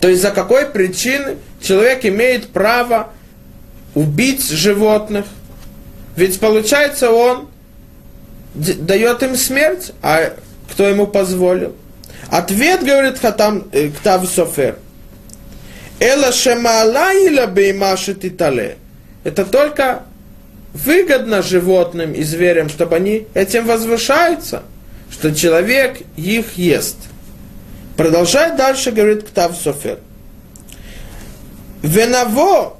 то из-за какой причины человек имеет право убить животных? Ведь получается он дает им смерть, а кто ему позволил? Ответ, говорит Хатам э, Ктав Софер. Эла шемалайла бейма шетитале. Это только выгодно животным и зверям, чтобы они этим возвышаются, что человек их ест. Продолжает дальше, говорит Ктав Софер. Венаво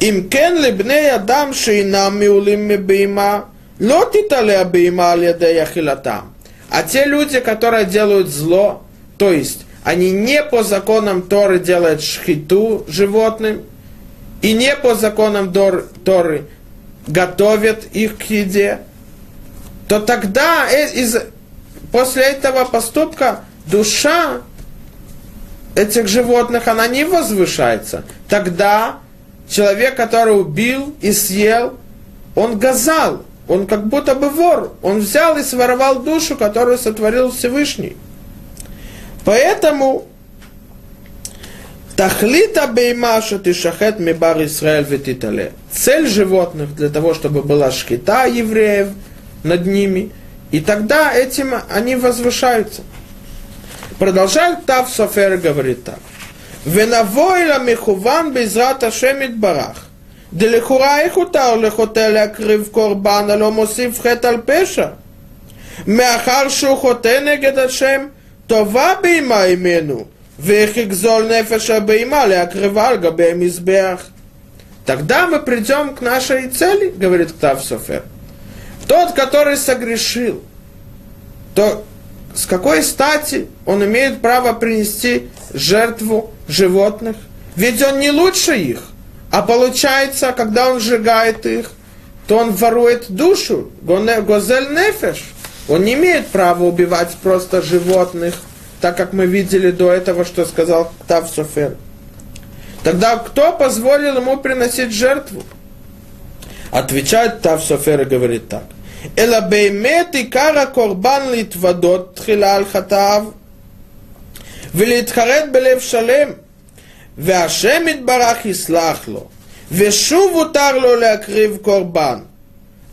им кен лебней адам шейнам миулим мебейма, ло титале абейма аль яхилатам. А те люди, которые делают зло, то есть они не по законам Торы делают шхиту животным, и не по законам Дор, Торы готовят их к еде, то тогда э, из, после этого поступка душа этих животных, она не возвышается. Тогда человек, который убил и съел, он газал, он как будто бы вор, он взял и своровал душу, которую сотворил Всевышний. Поэтому Тахлита беймаша ты шахет мибар Исраэль ветитале. Цель животных для того, чтобы была шкита евреев над ними. И тогда этим они возвышаются. Продолжает Тав Софер говорит так. Венавойла михуван безрата шемит барах. Делихура ихутар лихотель акрив корбан алё мосив хет пеша. Меахар шу хоте негед Ашем, това бейма имену. Вех экзоль нефеша беймали, окрывал габем. Тогда мы придем к нашей цели, говорит Ктав Софер. Тот, который согрешил, то с какой стати он имеет право принести жертву животных? Ведь он не лучше их. А получается, когда он сжигает их, то он ворует душу, гозель нефеш. Он не имеет права убивать просто животных так как мы видели до этого, что сказал Тав Софер. Тогда кто позволил ему приносить жертву? Отвечает Тав Софер и говорит так. אלא באמת עיקר הקורבן להתוודות תחילה על חטאיו ולהתחרט בלב שלם והשם יתברך יסלח לו ושוב הותר לו להקריב קורבן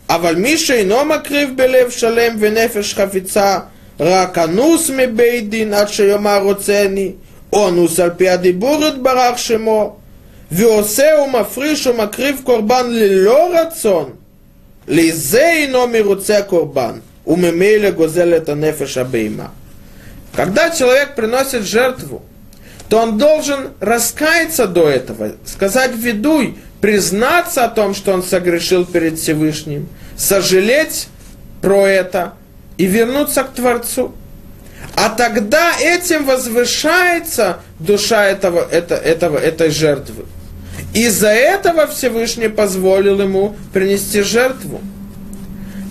אבל מי שאינו מקריב בלב שלם ונפש חפיצה רק אנוס מבית דין עד שיאמר רוצני או אנוס על פי הדיבור יתברך שמו ועושה ומפריש ומקריב קורבן ללא רצון לזה אינו מרוצה הקורבן, וממילא גוזל את הנפש הבהמה. Когда человек приносит жертву, то он должен раскаяться до этого, сказать ведуй, признаться о том, что он согрешил перед Всевышним, сожалеть про это и вернуться к Творцу. А тогда этим возвышается душа этого, это, этого, этой жертвы. Из-за этого Всевышний позволил ему принести жертву.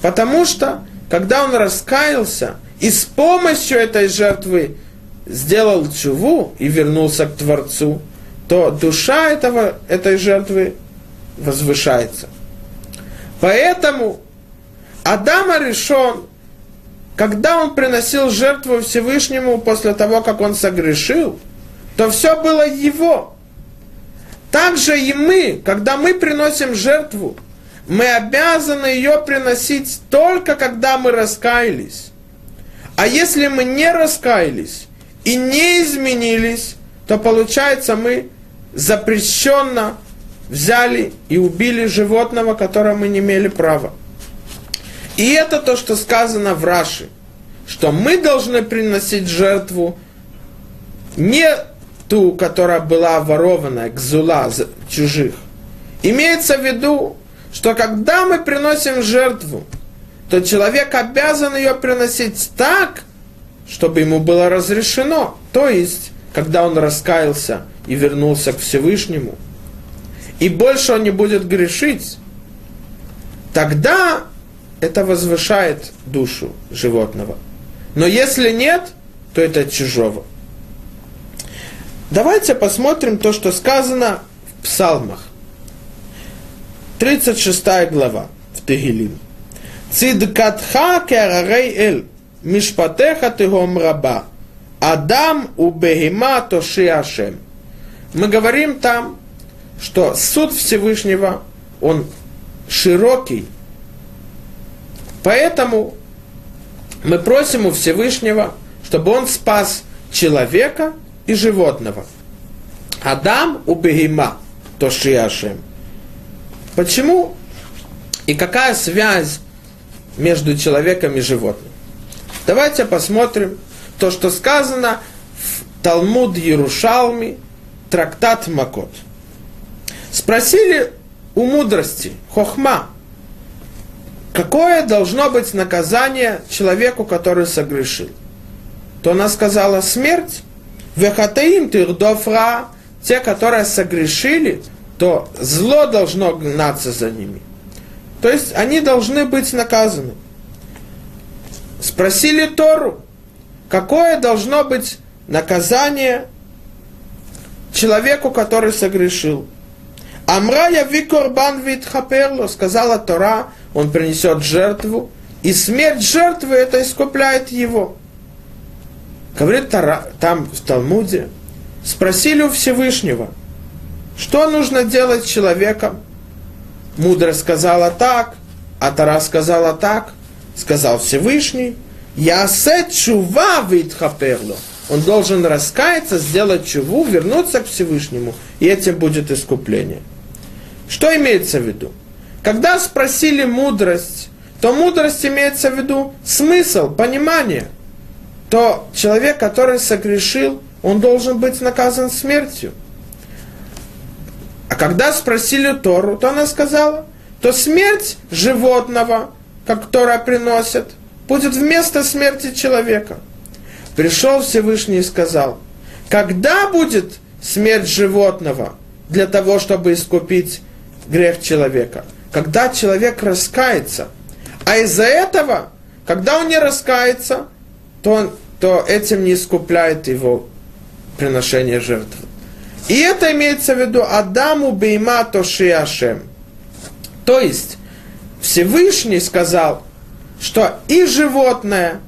Потому что, когда он раскаялся и с помощью этой жертвы сделал чуву и вернулся к Творцу, то душа этого, этой жертвы возвышается. Поэтому Адама решен, когда он приносил жертву Всевышнему после того, как он согрешил, то все было его. Также и мы, когда мы приносим жертву, мы обязаны ее приносить только когда мы раскаялись. А если мы не раскаялись и не изменились, то получается мы запрещенно взяли и убили животного, которое мы не имели права. И это то, что сказано в Раши, что мы должны приносить жертву не ту, которая была ворованная, гзула чужих. Имеется в виду, что когда мы приносим жертву, то человек обязан ее приносить так, чтобы ему было разрешено. То есть, когда он раскаялся и вернулся к Всевышнему, и больше он не будет грешить, тогда это возвышает душу животного. Но если нет, то это чужого. Давайте посмотрим то, что сказано в псалмах. 36 глава в Тегилим. Цидкатха керарей эль, мишпатеха тыгом раба, Адам у тоши ашем. Мы говорим там, что суд Всевышнего, он широкий, поэтому мы просим у Всевышнего, чтобы он спас человека – и животного. Адам у бегима, то шиашем. Почему и какая связь между человеком и животным? Давайте посмотрим то, что сказано в Талмуд Ярушалми, трактат Макот. Спросили у мудрости, хохма, какое должно быть наказание человеку, который согрешил? То она сказала смерть, Вехатаим тирдофра, те, которые согрешили, то зло должно гнаться за ними. То есть они должны быть наказаны. Спросили Тору, какое должно быть наказание человеку, который согрешил. Амрая викорбан витхаперло, сказала Тора, он принесет жертву, и смерть жертвы это искупляет его. Говорит там в Талмуде, спросили у Всевышнего, что нужно делать человеком? Мудрость сказала так, а Тара сказала так, сказал Всевышний, я чува витхаперло. Он должен раскаяться, сделать чуву, вернуться к Всевышнему, и этим будет искупление. Что имеется в виду? Когда спросили мудрость, то мудрость имеется в виду смысл, понимание – то человек, который согрешил, он должен быть наказан смертью. А когда спросили Тору, то она сказала, то смерть животного, которое приносят, будет вместо смерти человека. Пришел Всевышний и сказал, когда будет смерть животного для того, чтобы искупить грех человека? Когда человек раскается. А из-за этого, когда он не раскается, то, он, то этим не искупляет его приношение жертвы. И это имеется в виду Адаму бейма тоши Ашем. То есть Всевышний сказал, что и животное,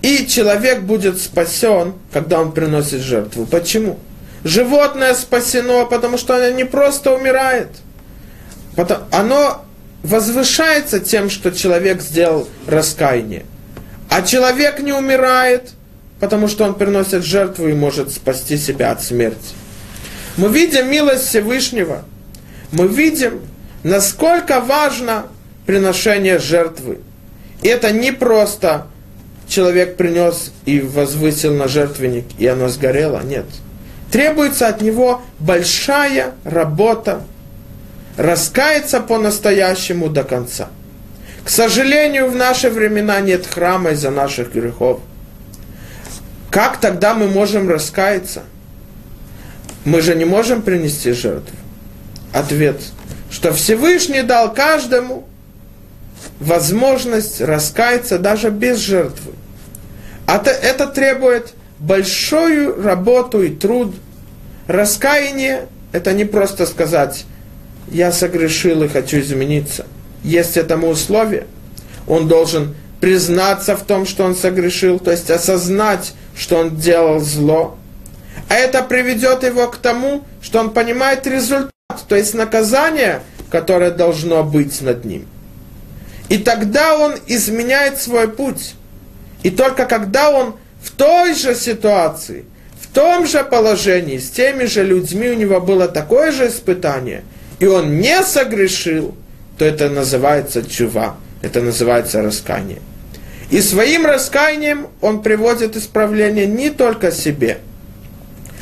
и человек будет спасен, когда он приносит жертву. Почему? Животное спасено, потому что оно не просто умирает. Оно возвышается тем, что человек сделал раскаяние. А человек не умирает, потому что он приносит жертву и может спасти себя от смерти. Мы видим милость Всевышнего. Мы видим, насколько важно приношение жертвы. И это не просто человек принес и возвысил на жертвенник, и оно сгорело. Нет. Требуется от него большая работа, раскаяться по-настоящему до конца. К сожалению, в наши времена нет храма из-за наших грехов. Как тогда мы можем раскаяться? Мы же не можем принести жертву. Ответ, что Всевышний дал каждому возможность раскаяться даже без жертвы. Это, это требует большую работу и труд. Раскаяние – это не просто сказать «я согрешил и хочу измениться». Есть этому условие. Он должен признаться в том, что он согрешил, то есть осознать, что он делал зло. А это приведет его к тому, что он понимает результат, то есть наказание, которое должно быть над ним. И тогда он изменяет свой путь. И только когда он в той же ситуации, в том же положении, с теми же людьми у него было такое же испытание, и он не согрешил, то это называется чува, это называется раскаяние. И своим раскаянием он приводит исправление не только себе,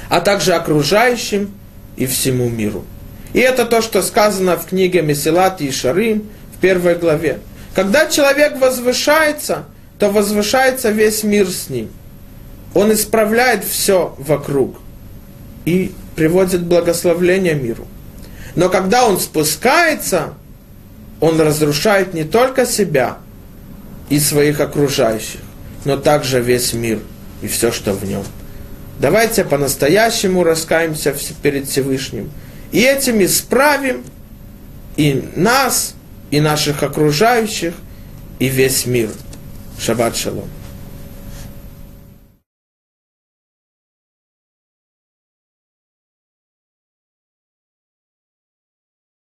а также окружающим и всему миру. И это то, что сказано в книге Месилат и Шарим в первой главе. Когда человек возвышается, то возвышается весь мир с ним. Он исправляет все вокруг и приводит благословление миру. Но когда он спускается, он разрушает не только себя и своих окружающих, но также весь мир и все, что в нем. Давайте по-настоящему раскаемся перед Всевышним. И этим исправим и нас, и наших окружающих, и весь мир. Шаббат шалом.